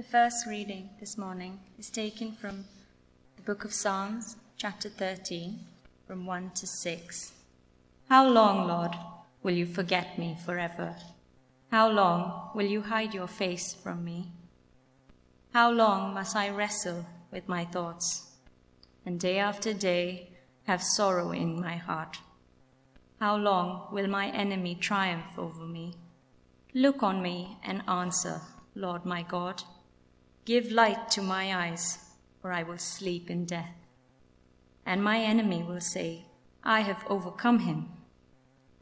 The first reading this morning is taken from the book of Psalms, chapter 13, from 1 to 6. How long, Lord, will you forget me forever? How long will you hide your face from me? How long must I wrestle with my thoughts, and day after day have sorrow in my heart? How long will my enemy triumph over me? Look on me and answer, Lord my God. Give light to my eyes, or I will sleep in death. And my enemy will say, I have overcome him,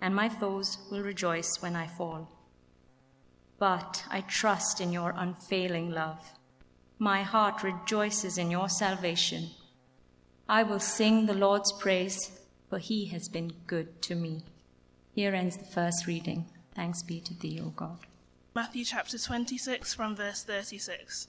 and my foes will rejoice when I fall. But I trust in your unfailing love. My heart rejoices in your salvation. I will sing the Lord's praise, for he has been good to me. Here ends the first reading. Thanks be to thee, O God. Matthew chapter 26, from verse 36.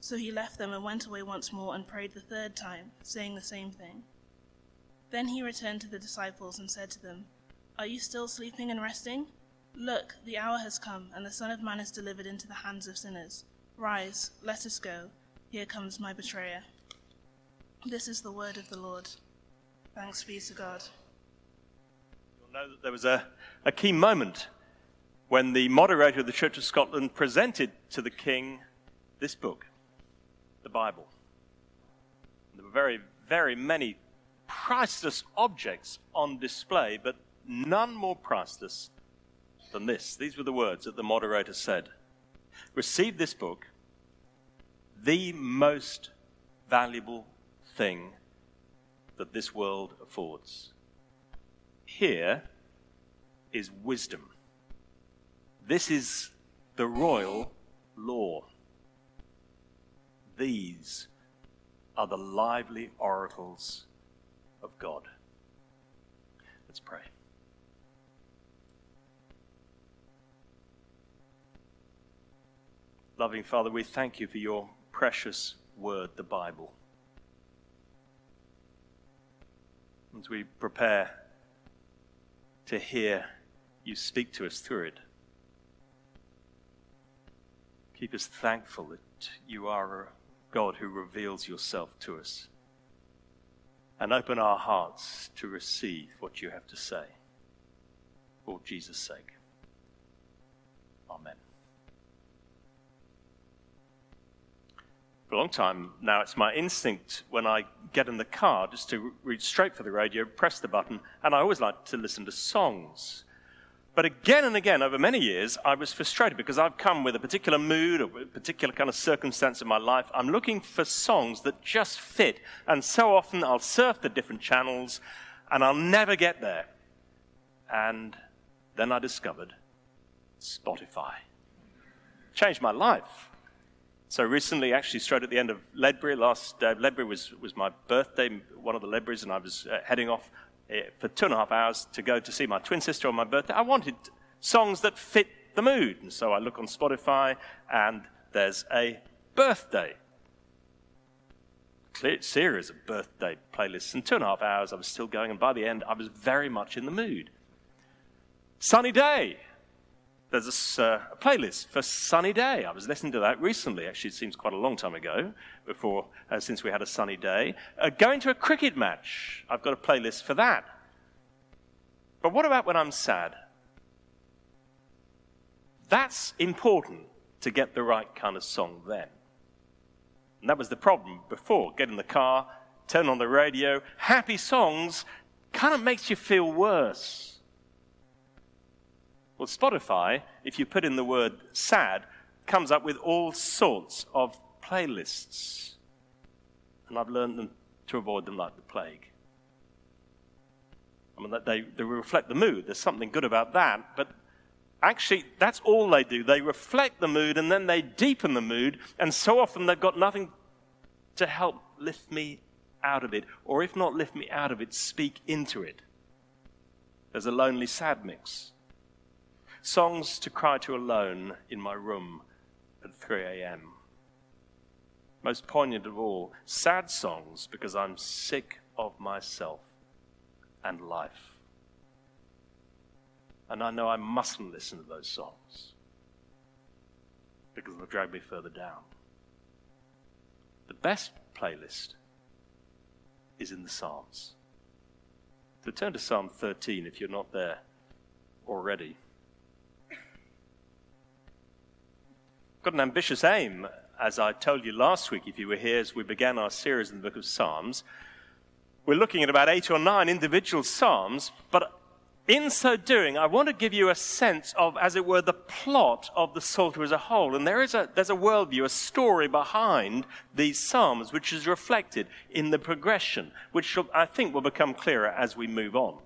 So he left them and went away once more and prayed the third time, saying the same thing. Then he returned to the disciples and said to them, are you still sleeping and resting? Look, the hour has come, and the Son of Man is delivered into the hands of sinners. Rise, let us go. Here comes my betrayer. This is the word of the Lord. Thanks be to God. You'll know that there was a, a key moment when the moderator of the Church of Scotland presented to the King this book, the Bible. There were very, very many priceless objects on display, but none more priceless than this. These were the words that the moderator said Receive this book, the most valuable thing that this world affords. Here is wisdom. This is the royal law. These are the lively oracles of God. Let's pray. Loving Father, we thank you for your precious word, the Bible. As we prepare to hear you speak to us through it, keep us thankful that you are a God who reveals yourself to us. And open our hearts to receive what you have to say. For Jesus' sake. Amen. for a long time now, it's my instinct when I get in the car just to reach straight for the radio, press the button, and I always like to listen to songs. But again and again, over many years, I was frustrated because I've come with a particular mood or a particular kind of circumstance in my life. I'm looking for songs that just fit. And so often I'll surf the different channels and I'll never get there. And then I discovered Spotify. Changed my life. So recently, actually, straight at the end of Ledbury, last uh, Ledbury was, was my birthday, one of the Ledburys, and I was uh, heading off Eh, for two and a half hours to go to see my twin sister on my birthday. I wanted songs that fit the mood. And so I look on Spotify, and there's a birthday clear series of birthday playlists. In two and a half hours, I was still going, and by the end, I was very much in the mood. Sunny day there's a, uh, a, playlist for sunny day. I was listening to that recently. Actually, it seems quite a long time ago, before uh, since we had a sunny day. Uh, going to a cricket match. I've got a playlist for that. But what about when I'm sad? That's important to get the right kind of song then. And that was the problem before. Get in the car, turn on the radio, happy songs kind of makes you feel worse. Well, Spotify, if you put in the word sad, comes up with all sorts of playlists. And I've learned them to avoid them like the plague. I mean, they, they reflect the mood. There's something good about that. But actually, that's all they do. They reflect the mood and then they deepen the mood. And so often they've got nothing to help lift me out of it. Or if not lift me out of it, speak into it. There's a lonely sad mix. Songs to cry to alone in my room at 3 a.m. Most poignant of all, sad songs because I'm sick of myself and life. And I know I mustn't listen to those songs because they'll drag me further down. The best playlist is in the Psalms. So turn to Psalm 13 if you're not there already. Got an ambitious aim, as I told you last week if you were here as we began our series in the book of Psalms. We're looking at about eight or nine individual Psalms, but in so doing, I want to give you a sense of, as it were, the plot of the Psalter as a whole. And there is a, there's a worldview, a story behind these Psalms, which is reflected in the progression, which I think will become clearer as we move on.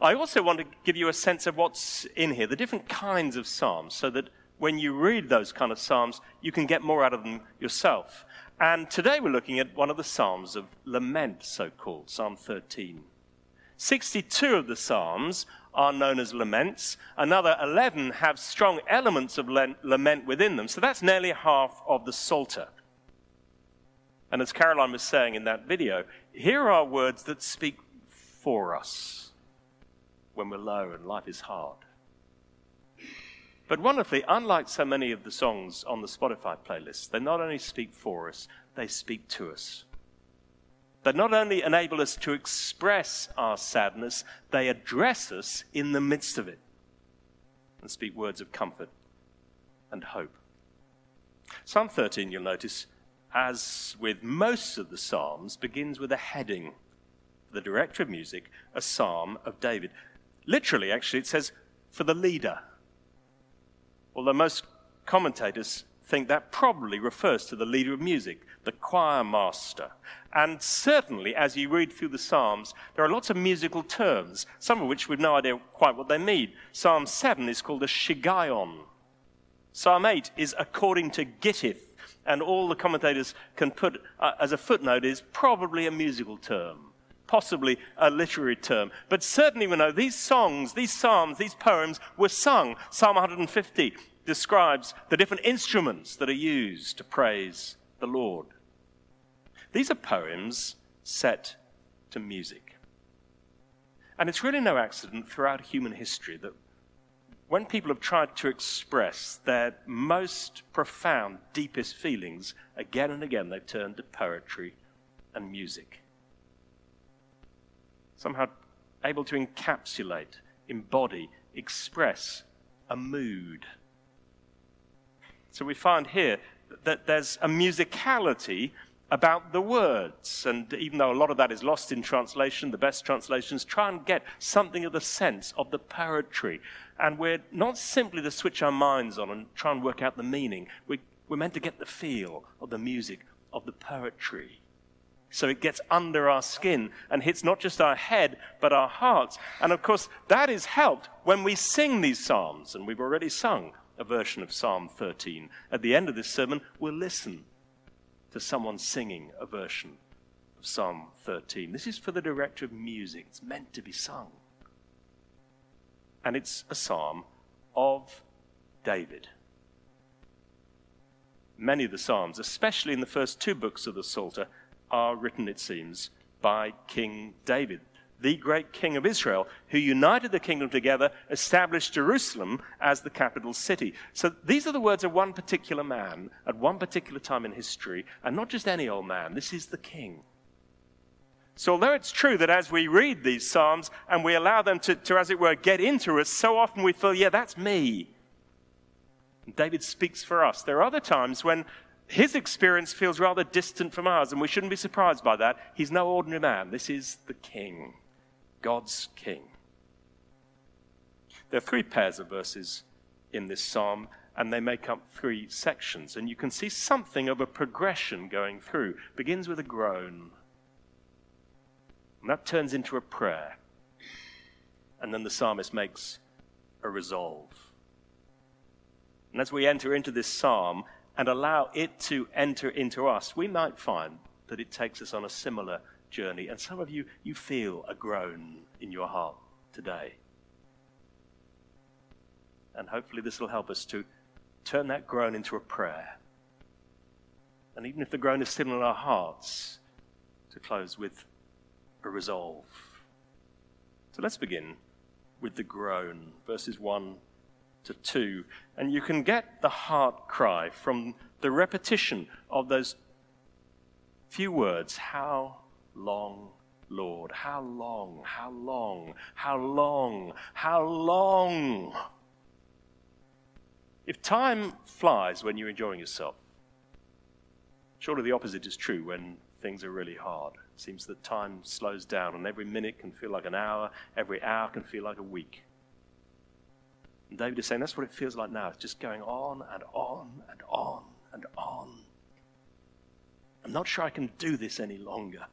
I also want to give you a sense of what's in here, the different kinds of Psalms, so that when you read those kind of Psalms, you can get more out of them yourself. And today we're looking at one of the Psalms of lament, so called, Psalm 13. 62 of the Psalms are known as laments. Another 11 have strong elements of lament within them. So that's nearly half of the Psalter. And as Caroline was saying in that video, here are words that speak for us when we're low and life is hard. But wonderfully, unlike so many of the songs on the Spotify playlist, they not only speak for us, they speak to us. They not only enable us to express our sadness, they address us in the midst of it and speak words of comfort and hope. Psalm 13, you'll notice, as with most of the Psalms, begins with a heading. The director of music, a psalm of David. Literally, actually, it says, for the leader although most commentators think that probably refers to the leader of music, the choir master. And certainly, as you read through the Psalms, there are lots of musical terms, some of which we've no idea quite what they mean. Psalm 7 is called a shiggaion. Psalm 8 is according to Gittith, and all the commentators can put uh, as a footnote is probably a musical term possibly a literary term. But certainly we know these songs, these psalms, these poems were sung. Psalm 150 describes the different instruments that are used to praise the Lord. These are poems set to music. And it's really no accident throughout human history that when people have tried to express their most profound, deepest feelings, again and again they've turned to poetry and music somehow able to encapsulate, embody, express a mood. So we find here that there's a musicality about the words. And even though a lot of that is lost in translation, the best translations try and get something of the sense of the poetry. And we're not simply to switch our minds on and try and work out the meaning, we, we're meant to get the feel of the music, of the poetry. So it gets under our skin and hits not just our head, but our hearts. And of course, that is helped when we sing these Psalms. And we've already sung a version of Psalm 13. At the end of this sermon, we'll listen to someone singing a version of Psalm 13. This is for the director of music, it's meant to be sung. And it's a psalm of David. Many of the Psalms, especially in the first two books of the Psalter, are written, it seems, by King David, the great king of Israel, who united the kingdom together, established Jerusalem as the capital city. So these are the words of one particular man at one particular time in history, and not just any old man. This is the king. So, although it's true that as we read these Psalms and we allow them to, to as it were, get into us, so often we feel, yeah, that's me. David speaks for us. There are other times when his experience feels rather distant from ours, and we shouldn't be surprised by that. He's no ordinary man. This is the king, God's king. There are three pairs of verses in this psalm, and they make up three sections. And you can see something of a progression going through. It begins with a groan, and that turns into a prayer. And then the psalmist makes a resolve. And as we enter into this psalm and allow it to enter into us, we might find that it takes us on a similar journey. And some of you, you feel a groan in your heart today. And hopefully, this will help us to turn that groan into a prayer. And even if the groan is still in our hearts, to close with a resolve. So let's begin with the groan, verses 1 to 2. And you can get the heart cry from the repetition of those few words How long, Lord? How long? How long? How long? How long? If time flies when you're enjoying yourself, surely the opposite is true when things are really hard. It seems that time slows down, and every minute can feel like an hour, every hour can feel like a week. And David is saying that's what it feels like now. It's just going on and on and on and on. I'm not sure I can do this any longer.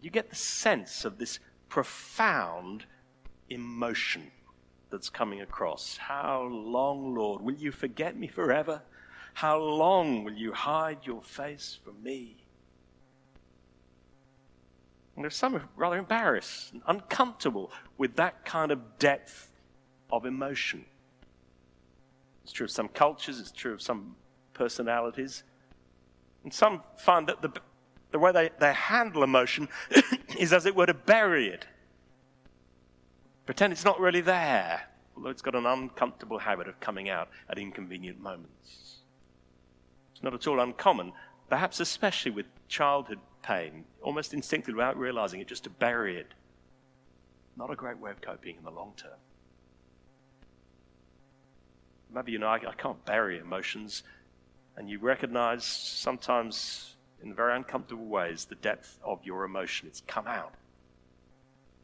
You get the sense of this profound emotion that's coming across. How long, Lord, will you forget me forever? How long will you hide your face from me? And there's some rather embarrassed and uncomfortable with that kind of depth of emotion. It's true of some cultures, it's true of some personalities. And some find that the, the way they, they handle emotion is as it were to bury it Pretend it's not really there, although it's got an uncomfortable habit of coming out at inconvenient moments. It's not at all uncommon, perhaps especially with childhood pain, almost instinctively without realizing it, just to bury it. Not a great way of coping in the long term. Maybe you know, I, I can't bury emotions, and you recognize sometimes in very uncomfortable ways the depth of your emotion. It's come out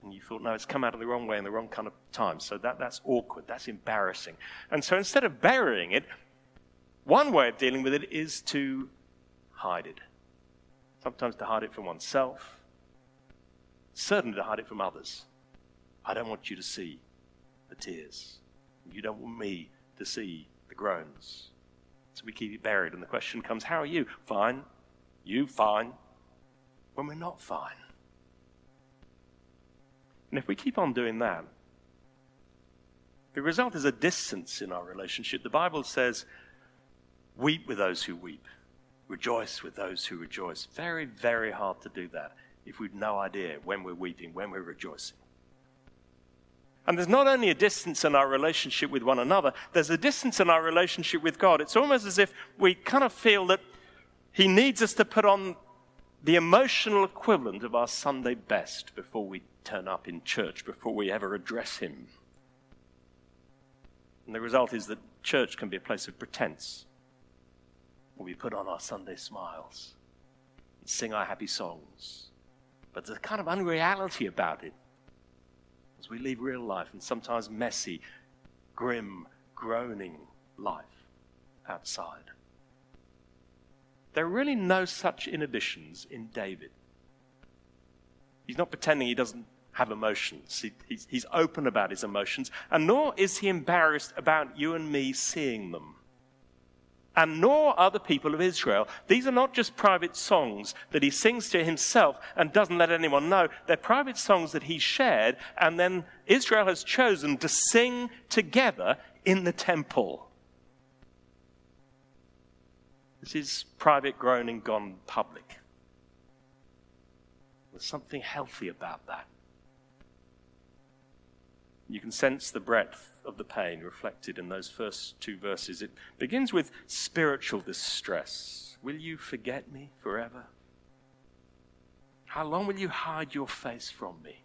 and you thought, no, it's come out of the wrong way in the wrong kind of time. So that, that's awkward, that's embarrassing. And so instead of burying it, one way of dealing with it is to hide it. Sometimes to hide it from oneself, certainly to hide it from others. I don't want you to see the tears. You don't want me to see the groans. So we keep it buried. And the question comes, How are you? Fine. You fine. When we're not fine. And if we keep on doing that, the result is a distance in our relationship. The Bible says, weep with those who weep, rejoice with those who rejoice. Very, very hard to do that if we've no idea when we're weeping, when we're rejoicing. And there's not only a distance in our relationship with one another, there's a distance in our relationship with God. It's almost as if we kind of feel that He needs us to put on the emotional equivalent of our Sunday best before we turn up in church before we ever address him. And the result is that church can be a place of pretense, where we put on our Sunday smiles and sing our happy songs. But there's a kind of unreality about it as we leave real life and sometimes messy, grim, groaning life outside. There are really no such inhibitions in David. He's not pretending he doesn't have emotions. He, he's, he's open about his emotions, and nor is he embarrassed about you and me seeing them. And nor are the people of Israel. These are not just private songs that he sings to himself and doesn't let anyone know. They're private songs that he shared, and then Israel has chosen to sing together in the temple. This is private groaning gone public. There's something healthy about that. You can sense the breadth of the pain reflected in those first two verses. It begins with spiritual distress. Will you forget me forever? How long will you hide your face from me?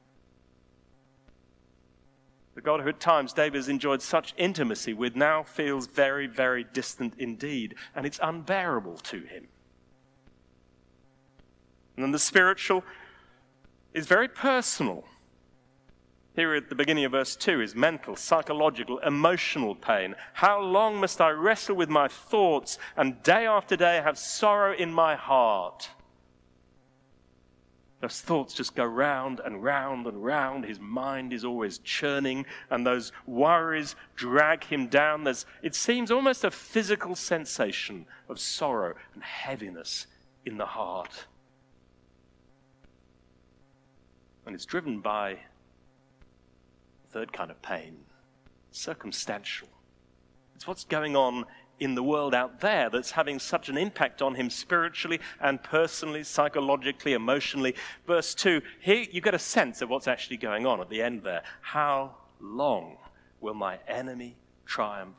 The God who at times David has enjoyed such intimacy with now feels very, very distant indeed, and it's unbearable to him. And then the spiritual is very personal. Here at the beginning of verse 2 is mental, psychological, emotional pain. How long must I wrestle with my thoughts and day after day have sorrow in my heart? Those thoughts just go round and round and round. His mind is always churning, and those worries drag him down. There's, it seems almost a physical sensation of sorrow and heaviness in the heart. And it's driven by third kind of pain circumstantial. It's what's going on in the world out there that's having such an impact on him spiritually and personally, psychologically, emotionally. Verse 2, here you get a sense of what's actually going on at the end there. How long will my enemy triumph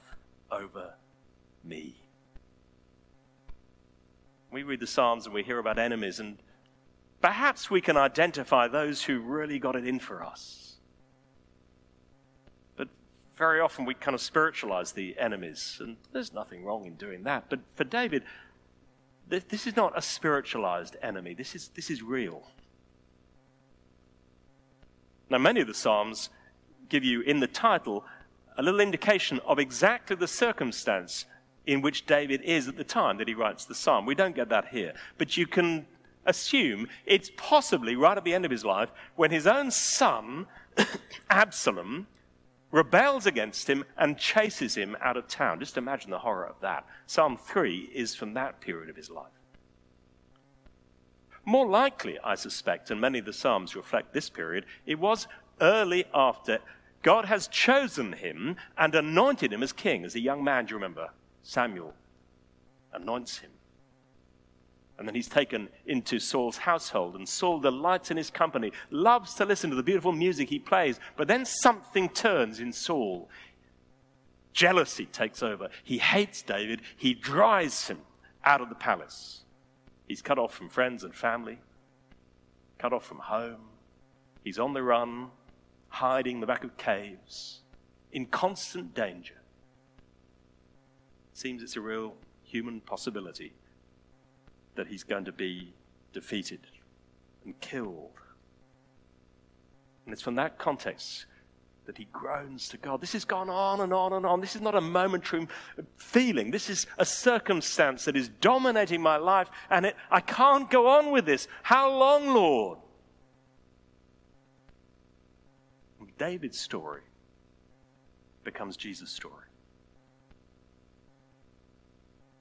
over me? We read the Psalms and we hear about enemies, and perhaps we can identify those who really got it in for us very often we kind of spiritualize the enemies, and there's nothing wrong in doing that. But for David, this is not a spiritualized enemy, this is, this is real. Now, many of the Psalms give you in the title a little indication of exactly the circumstance in which David is at the time that he writes the psalm. We don't get that here, but you can assume it's possibly right at the end of his life when his own son, Absalom, rebels against him and chases him out of town. Just imagine the horror of that. Psalm 3 is from that period of his life. More likely, I suspect, and many of the Psalms reflect this period, it was early after God has chosen him and anointed him as king. As a young man, do you remember? Samuel anoints him. And then he's taken into Saul's household, and Saul delights in his company, loves to listen to the beautiful music he plays. But then something turns in Saul. Jealousy takes over. He hates David, he drives him out of the palace. He's cut off from friends and family, cut off from home. He's on the run, hiding in the back of caves, in constant danger. Seems it's a real human possibility that he's going to be defeated and killed. And it's from that context that he groans to God. This has gone on and on and on. This is not a momentary feeling. This is a circumstance that is dominating my life, and it, I can't go on with this. How long, Lord? David's story becomes Jesus' story.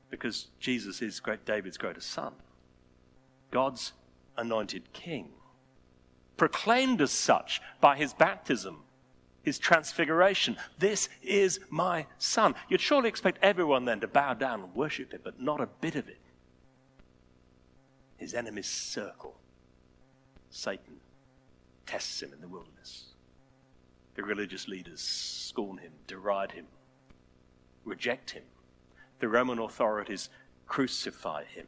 Because Jesus is great David's greatest son, God's anointed king, proclaimed as such by his baptism, his transfiguration. This is my son. You'd surely expect everyone then to bow down and worship him, but not a bit of it. His enemies circle. Satan tests him in the wilderness. The religious leaders scorn him, deride him, reject him the Roman authorities crucify him.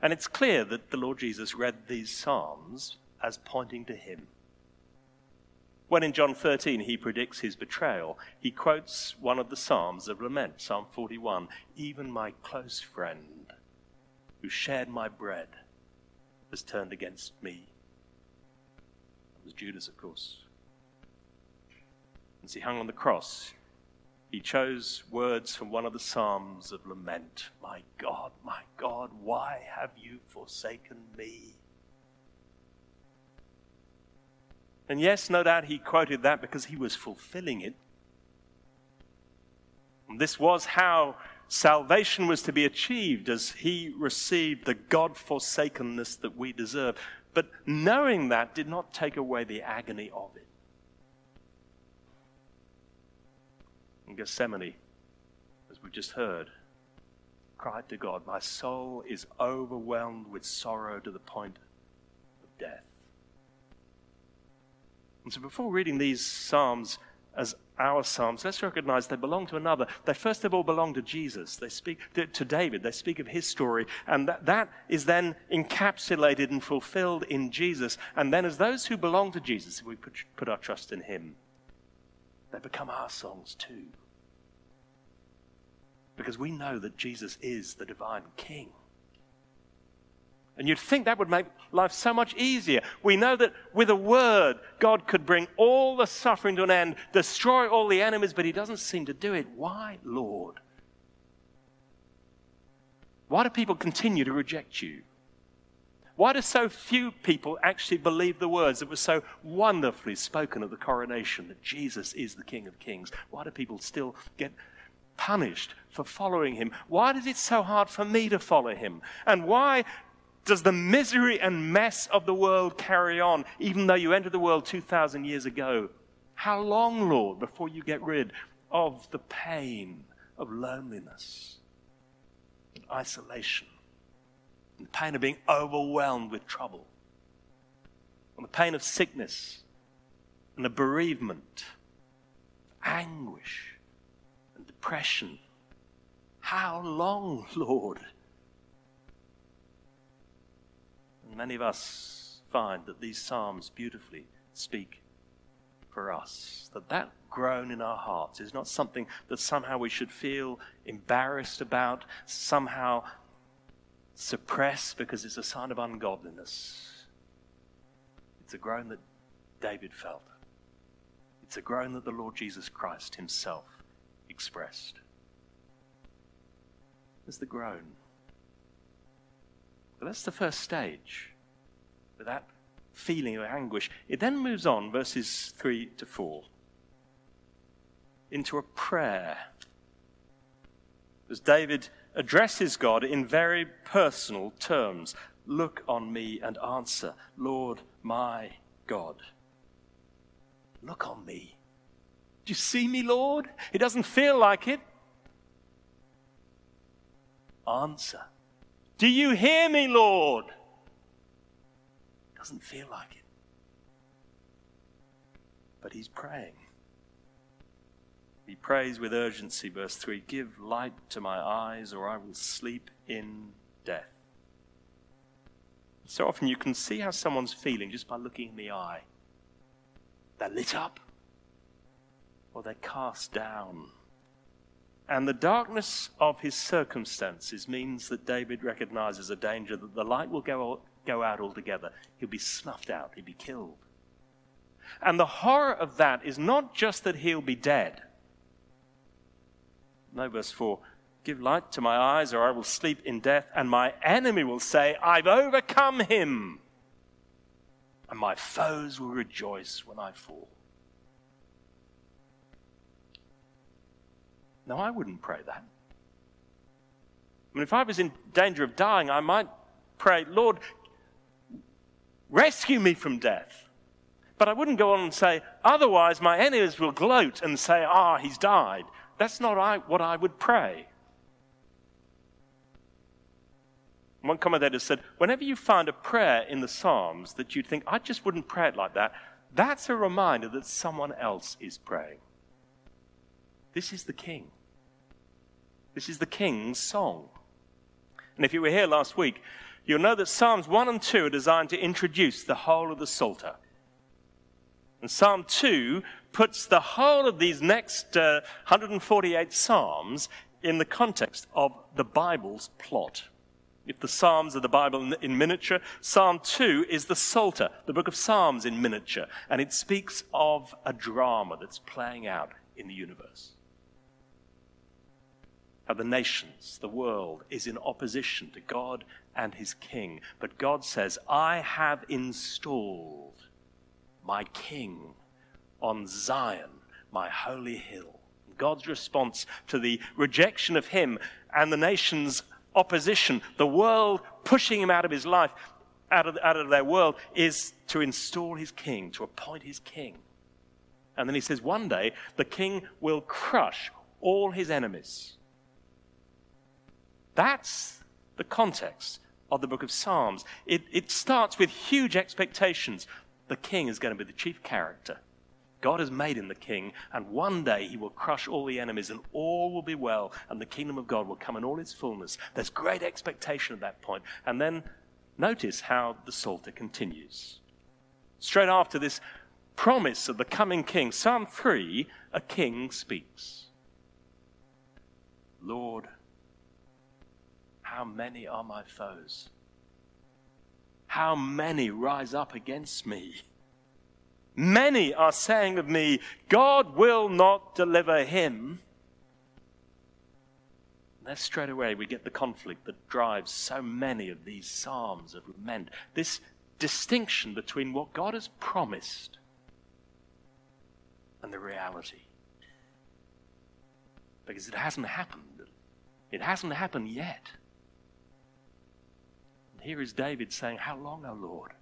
And it's clear that the Lord Jesus read these Psalms as pointing to him. When in John 13 he predicts his betrayal, he quotes one of the Psalms of lament, Psalm 41 Even my close friend who shared my bread has turned against me. It was Judas, of course. As he hung on the cross, he chose words from one of the Psalms of lament My God, my God, why have you forsaken me? And yes, no doubt he quoted that because he was fulfilling it. And this was how salvation was to be achieved as he received the God forsakenness that we deserve. But knowing that did not take away the agony of it. In Gethsemane, as we've just heard, cried to God, My soul is overwhelmed with sorrow to the point of death. And so before reading these Psalms as our Psalms, let's recognize they belong to another. They first of all belong to Jesus. They speak to David. They speak of his story. And that, that is then encapsulated and fulfilled in Jesus. And then as those who belong to Jesus, we put, put our trust in him, they become our songs too. Because we know that Jesus is the divine King. And you'd think that would make life so much easier. We know that with a word, God could bring all the suffering to an end, destroy all the enemies, but He doesn't seem to do it. Why, Lord? Why do people continue to reject you? Why do so few people actually believe the words that were so wonderfully spoken at the coronation that Jesus is the King of Kings? Why do people still get punished for following him? Why is it so hard for me to follow him? And why does the misery and mess of the world carry on, even though you entered the world 2,000 years ago? How long, Lord, before you get rid of the pain of loneliness, and isolation, the pain of being overwhelmed with trouble, and the pain of sickness, and the bereavement, anguish, and depression? How long, Lord? many of us find that these Psalms beautifully speak for us. That that groan in our hearts is not something that somehow we should feel embarrassed about, somehow suppress because it's a sign of ungodliness. It's a groan that David felt. It's a groan that the Lord Jesus Christ himself expressed. It's the groan but that's the first stage. With that feeling of anguish, it then moves on, verses 3 to 4, into a prayer. As David addresses God in very personal terms Look on me and answer, Lord my God. Look on me. Do you see me, Lord? It doesn't feel like it. Answer. Do you hear me, Lord? Doesn't feel like it. But he's praying. He prays with urgency, verse 3 Give light to my eyes, or I will sleep in death. So often you can see how someone's feeling just by looking in the eye. They're lit up, or they're cast down and the darkness of his circumstances means that David recognizes a danger that the light will go, go out altogether. He'll be snuffed out, he'll be killed. And the horror of that is not just that he'll be dead. No, verse 4 Give light to my eyes, or I will sleep in death, and my enemy will say, I've overcome him. And my foes will rejoice when I fall. No, I wouldn't pray that. I mean, if I was in danger of dying, I might pray, Lord, rescue me from death. But I wouldn't go on and say, otherwise my enemies will gloat and say, ah, he's died. That's not what I would pray. One commentator said, whenever you find a prayer in the Psalms that you'd think, I just wouldn't pray it like that, that's a reminder that someone else is praying. This is the king. This is the king's song. And if you were here last week, you'll know that Psalms 1 and 2 are designed to introduce the whole of the Psalter. And Psalm 2 puts the whole of these next uh, 148 Psalms in the context of the Bible's plot. If the Psalms are the Bible in miniature, Psalm 2 is the Psalter, the book of Psalms in miniature, and it speaks of a drama that's playing out in the universe how the nations, the world, is in opposition to God and his king. But God says, I have installed my king on Zion, my holy hill. God's response to the rejection of him and the nation's opposition, the world pushing him out of his life, out of, out of their world, is to install his king, to appoint his king. And then he says, one day the king will crush all his enemies. That's the context of the book of Psalms. It, it starts with huge expectations. The king is going to be the chief character. God has made him the king, and one day he will crush all the enemies, and all will be well, and the kingdom of God will come in all its fullness. There's great expectation at that point. And then notice how the Psalter continues. Straight after this promise of the coming king, Psalm 3 a king speaks Lord, how many are my foes? How many rise up against me? Many are saying of me, God will not deliver him. And there straight away we get the conflict that drives so many of these psalms of lament. This distinction between what God has promised and the reality. Because it hasn't happened. It hasn't happened yet. And here is David saying, How long, O Lord?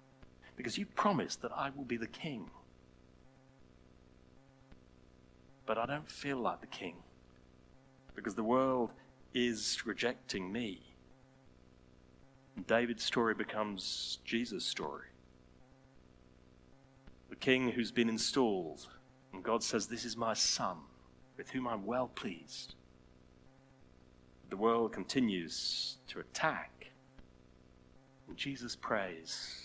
Because you promised that I will be the king. But I don't feel like the king. Because the world is rejecting me. And David's story becomes Jesus' story. The king who's been installed, and God says, This is my son, with whom I'm well pleased. The world continues to attack, and Jesus prays.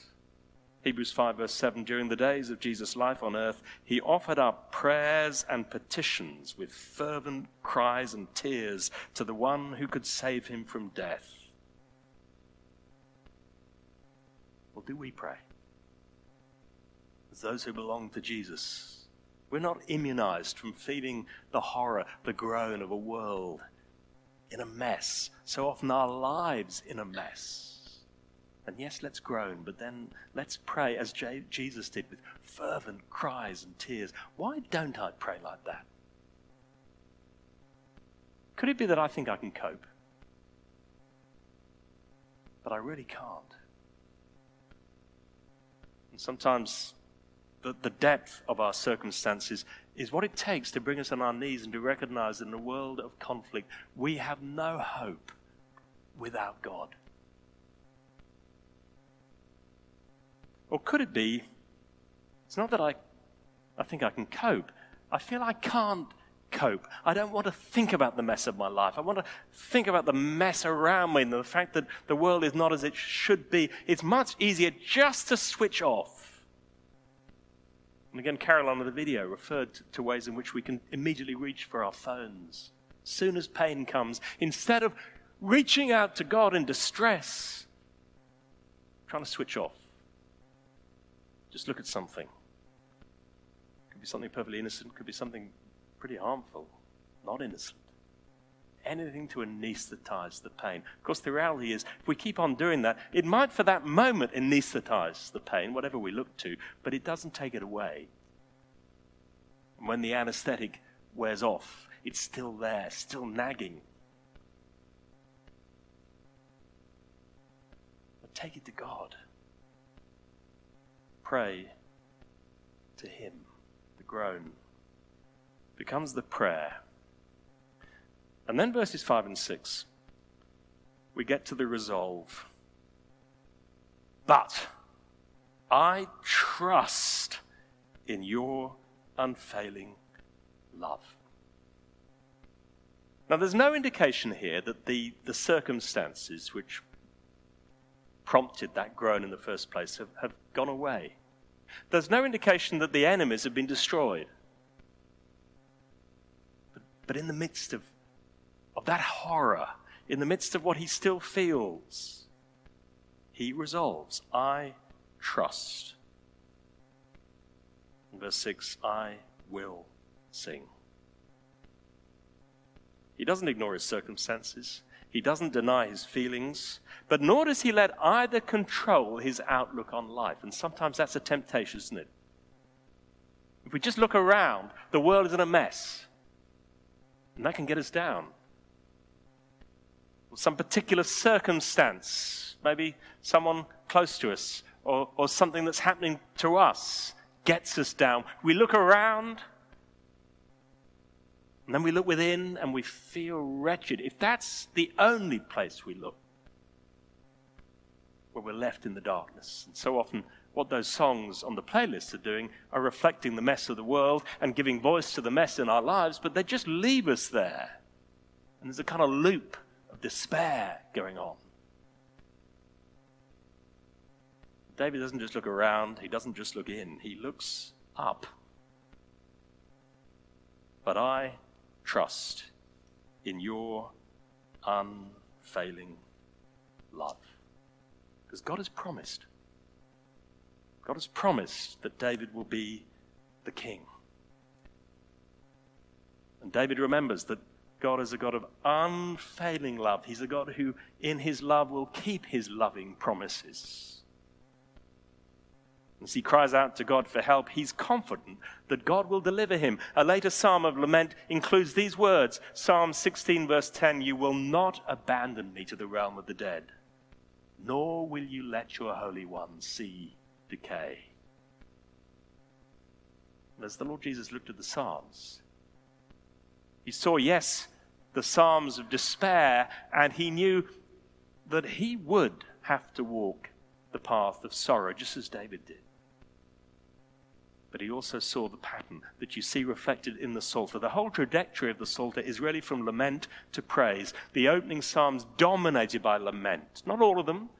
Hebrews 5, verse 7 During the days of Jesus' life on earth, he offered up prayers and petitions with fervent cries and tears to the one who could save him from death. Or do we pray? As those who belong to Jesus, we're not immunized from feeling the horror, the groan of a world in a mess. So often our lives in a mess. And yes, let's groan, but then let's pray as J- Jesus did with fervent cries and tears. Why don't I pray like that? Could it be that I think I can cope? But I really can't. And sometimes the, the depth of our circumstances is what it takes to bring us on our knees and to recognize that in a world of conflict, we have no hope without God. Or could it be, it's not that I, I think I can cope, I feel I can't cope. I don't want to think about the mess of my life. I want to think about the mess around me and the fact that the world is not as it should be. It's much easier just to switch off. And again, Caroline in the video referred to ways in which we can immediately reach for our phones. As soon as pain comes, instead of reaching out to God in distress, trying to switch off. Just look at something. Could be something perfectly innocent, could be something pretty harmful, not innocent. Anything to anesthetize the pain. Of course, the reality is, if we keep on doing that, it might for that moment anesthetize the pain, whatever we look to, but it doesn't take it away. And when the anesthetic wears off, it's still there, still nagging. But take it to God pray to Him. The groan becomes the prayer. And then verses 5 and 6, we get to the resolve. But I trust in your unfailing love. Now, there's no indication here that the, the circumstances which prompted that groan in the first place have, have gone away. There's no indication that the enemies have been destroyed. But, but in the midst of, of that horror, in the midst of what he still feels, he resolves, I trust. In verse 6, I will sing. He doesn't ignore his circumstances. He doesn't deny his feelings, but nor does he let either control his outlook on life. And sometimes that's a temptation, isn't it? If we just look around, the world is in a mess. And that can get us down. Or some particular circumstance, maybe someone close to us, or, or something that's happening to us, gets us down. We look around and then we look within and we feel wretched. If that's the only place we look, where we're left in the darkness. And so often, what those songs on the playlist are doing are reflecting the mess of the world and giving voice to the mess in our lives, but they just leave us there. And there's a kind of loop of despair going on. David doesn't just look around, he doesn't just look in, he looks up. but I trust in your unfailing love. Because God has promised. God has promised that David will be the king. And David remembers that God is a God of unfailing love. He's a God who, in his love, will keep his loving promises. As he cries out to God for help, he's confident that God will deliver him. A later psalm of lament includes these words Psalm 16, verse 10 You will not abandon me to the realm of the dead, nor will you let your Holy One see decay. as the Lord Jesus looked at the Psalms, he saw, yes, the Psalms of despair, and he knew that he would have to walk the path of sorrow, just as David did but he also saw the pattern that you see reflected in the Psalter. The whole trajectory of the Psalter is really from lament to praise. The opening Psalms dominated by lament. Not all of them,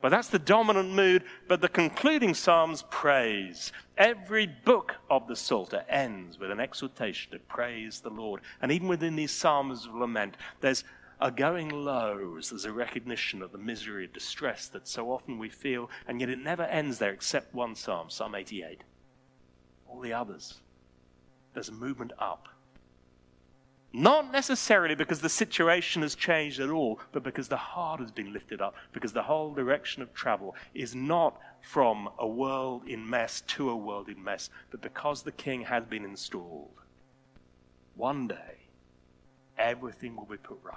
but that's the dominant mood. But the concluding Psalms praise. Every book of the Psalter ends with an exhortation to praise the Lord. And even within these Psalms of lament, there's a going low there's a recognition of the misery and distress that so often we feel, and yet it never ends there except one Psalm, Psalm 88 all the others. There's a movement up. Not necessarily because the situation has changed at all, but because the heart has been lifted up, because the whole direction of travel is not from a world in mess to a world in mess, but because the king has been installed. One day, everything will be put right.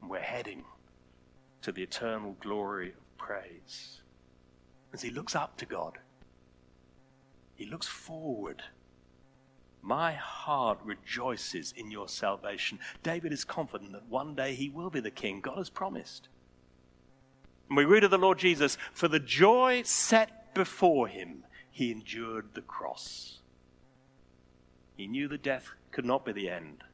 And we're heading to the eternal glory of praise. As he looks up to God, he looks forward. My heart rejoices in your salvation. David is confident that one day he will be the king God has promised. And we read of the Lord Jesus, for the joy set before him, he endured the cross. He knew that death could not be the end.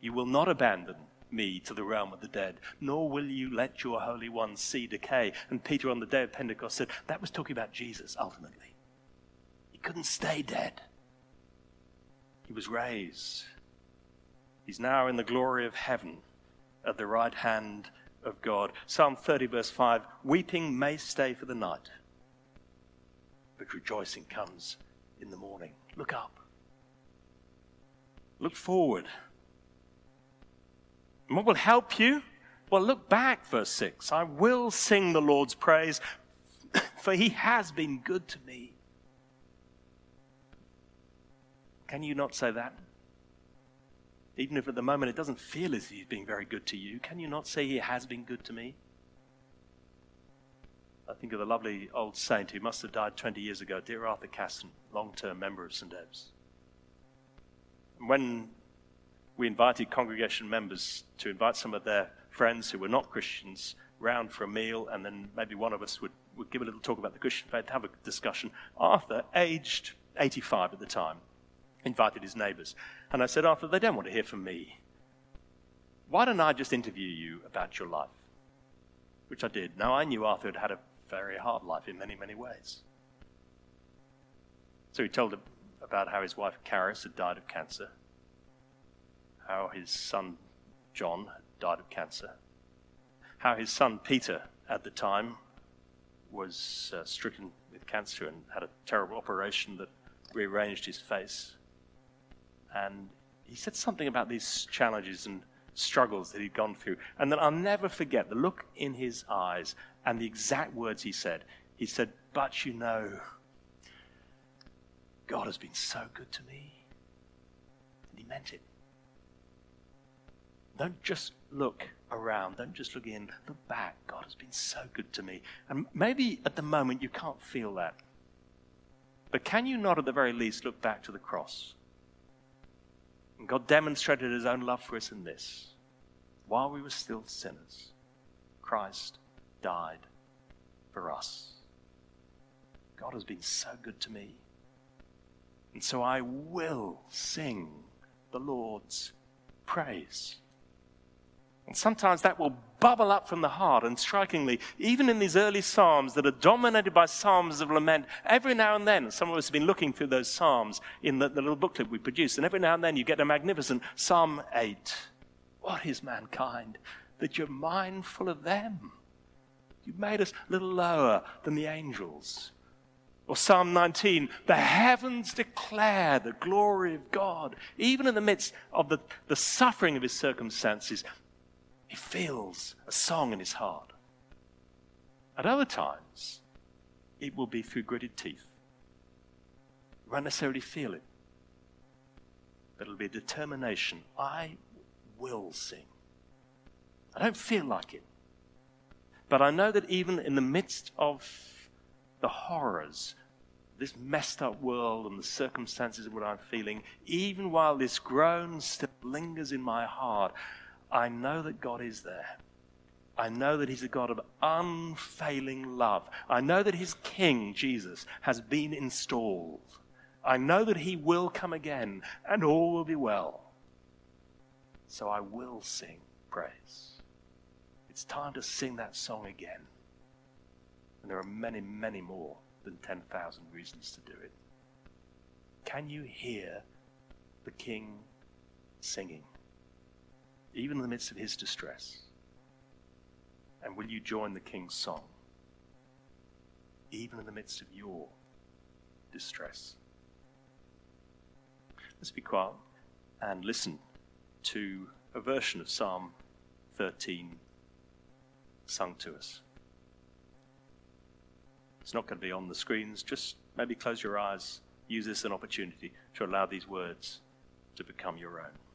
You will not abandon me to the realm of the dead, nor will you let your Holy One see decay. And Peter on the day of Pentecost said that was talking about Jesus ultimately. He couldn't stay dead. He was raised. He's now in the glory of heaven at the right hand of God. Psalm 30, verse 5 Weeping may stay for the night, but rejoicing comes in the morning. Look up. Look forward. And what will help you? Well, look back, verse 6. I will sing the Lord's praise, for he has been good to me. Can you not say that? Even if at the moment it doesn't feel as if he's being very good to you, can you not say he has been good to me? I think of the lovely old saint who must have died 20 years ago, dear Arthur Casson, long term member of St. Ebbe's. When we invited congregation members to invite some of their friends who were not Christians round for a meal, and then maybe one of us would, would give a little talk about the Christian faith, have a discussion. Arthur, aged 85 at the time, invited his neighbors. And I said, Arthur, they don't want to hear from me. Why don't I just interview you about your life? Which I did. Now, I knew Arthur had had a very hard life in many, many ways. So he told about how his wife Caris had died of cancer, how his son John had died of cancer, how his son Peter at the time was uh, stricken with cancer and had a terrible operation that rearranged his face. And he said something about these challenges and struggles that he'd gone through. And then I'll never forget the look in his eyes and the exact words he said. He said, But you know, God has been so good to me. And he meant it. Don't just look around. Don't just look in. Look back. God has been so good to me. And maybe at the moment you can't feel that. But can you not, at the very least, look back to the cross? And God demonstrated his own love for us in this. While we were still sinners, Christ died for us. God has been so good to me. And so I will sing the Lord's praise. And sometimes that will bubble up from the heart. And strikingly, even in these early Psalms that are dominated by Psalms of lament, every now and then, some of us have been looking through those Psalms in the, the little booklet we produced, and every now and then you get a magnificent Psalm 8. What is mankind that you're mindful of them? You've made us a little lower than the angels. Or Psalm 19, the heavens declare the glory of God. Even in the midst of the, the suffering of his circumstances, he feels a song in his heart. At other times, it will be through gritted teeth. You won't necessarily feel it, but it'll be a determination. I will sing. I don't feel like it. But I know that even in the midst of the horrors, this messed up world and the circumstances of what I'm feeling, even while this groan still lingers in my heart, I know that God is there. I know that He's a God of unfailing love. I know that His King, Jesus, has been installed. I know that He will come again and all will be well. So I will sing praise. It's time to sing that song again. And there are many, many more than 10,000 reasons to do it. Can you hear the King singing? Even in the midst of his distress? And will you join the king's song, even in the midst of your distress? Let's be quiet and listen to a version of Psalm 13 sung to us. It's not going to be on the screens, just maybe close your eyes, use this as an opportunity to allow these words to become your own.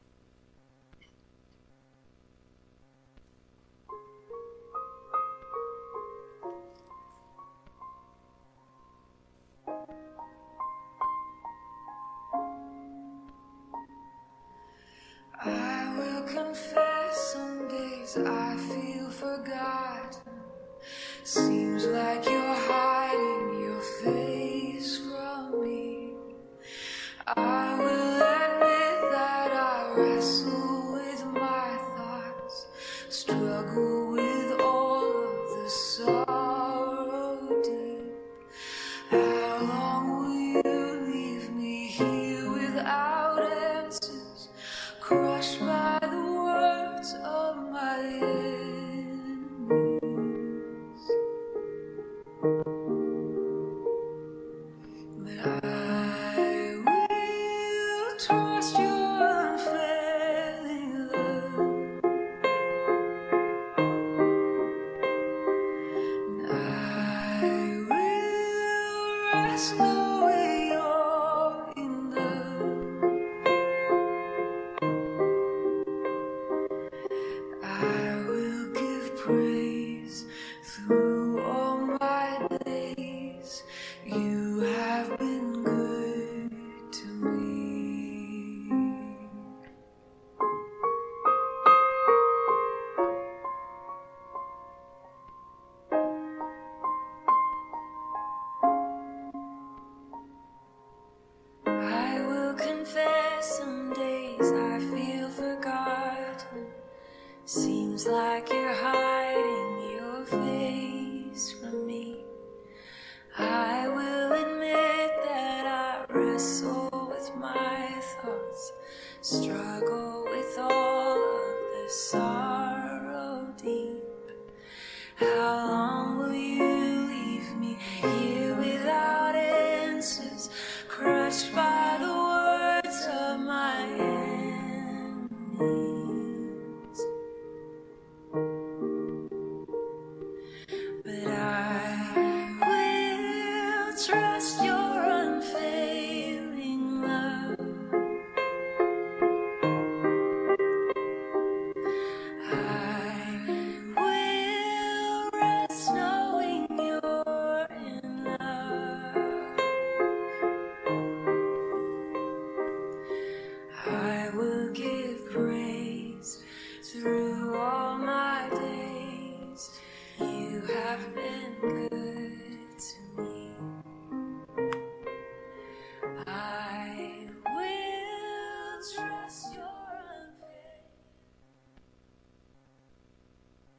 How